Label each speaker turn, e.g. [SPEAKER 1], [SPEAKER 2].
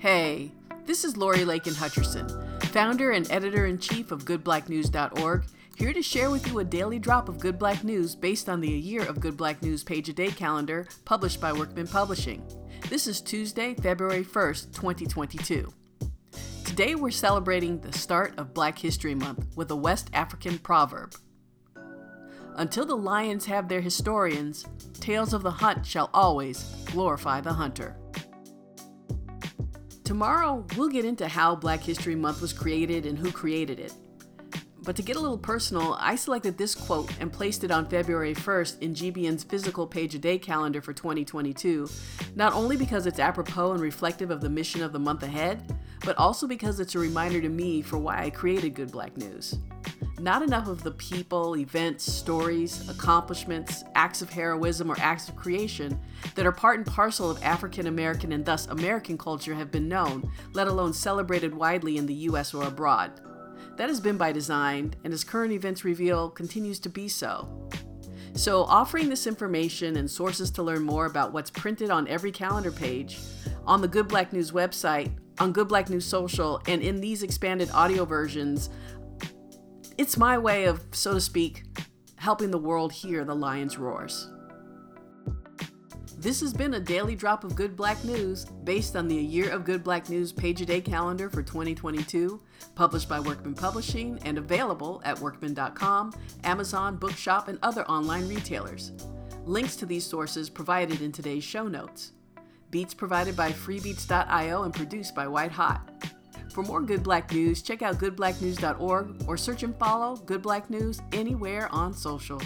[SPEAKER 1] Hey, this is Lori Lakin Hutcherson, founder and editor in chief of GoodBlackNews.org, here to share with you a daily drop of Good Black News based on the A Year of Good Black News page a day calendar published by Workman Publishing. This is Tuesday, February 1st, 2022. Today we're celebrating the start of Black History Month with a West African proverb. Until the lions have their historians, tales of the hunt shall always glorify the hunter. Tomorrow, we'll get into how Black History Month was created and who created it. But to get a little personal, I selected this quote and placed it on February 1st in GBN's physical page a day calendar for 2022, not only because it's apropos and reflective of the mission of the month ahead, but also because it's a reminder to me for why I created Good Black News. Not enough of the people, events, stories, accomplishments, acts of heroism, or acts of creation that are part and parcel of African American and thus American culture have been known, let alone celebrated widely in the US or abroad. That has been by design, and as current events reveal, continues to be so. So, offering this information and sources to learn more about what's printed on every calendar page, on the Good Black News website, on Good Black News Social, and in these expanded audio versions it's my way of, so to speak, helping the world hear the lion's roars. This has been a daily drop of good black news based on the A Year of Good Black News page a day calendar for 2022, published by Workman Publishing and available at workman.com, Amazon, Bookshop, and other online retailers. Links to these sources provided in today's show notes. Beats provided by freebeats.io and produced by White Hot. For more Good Black News, check out goodblacknews.org or search and follow Good Black News anywhere on social.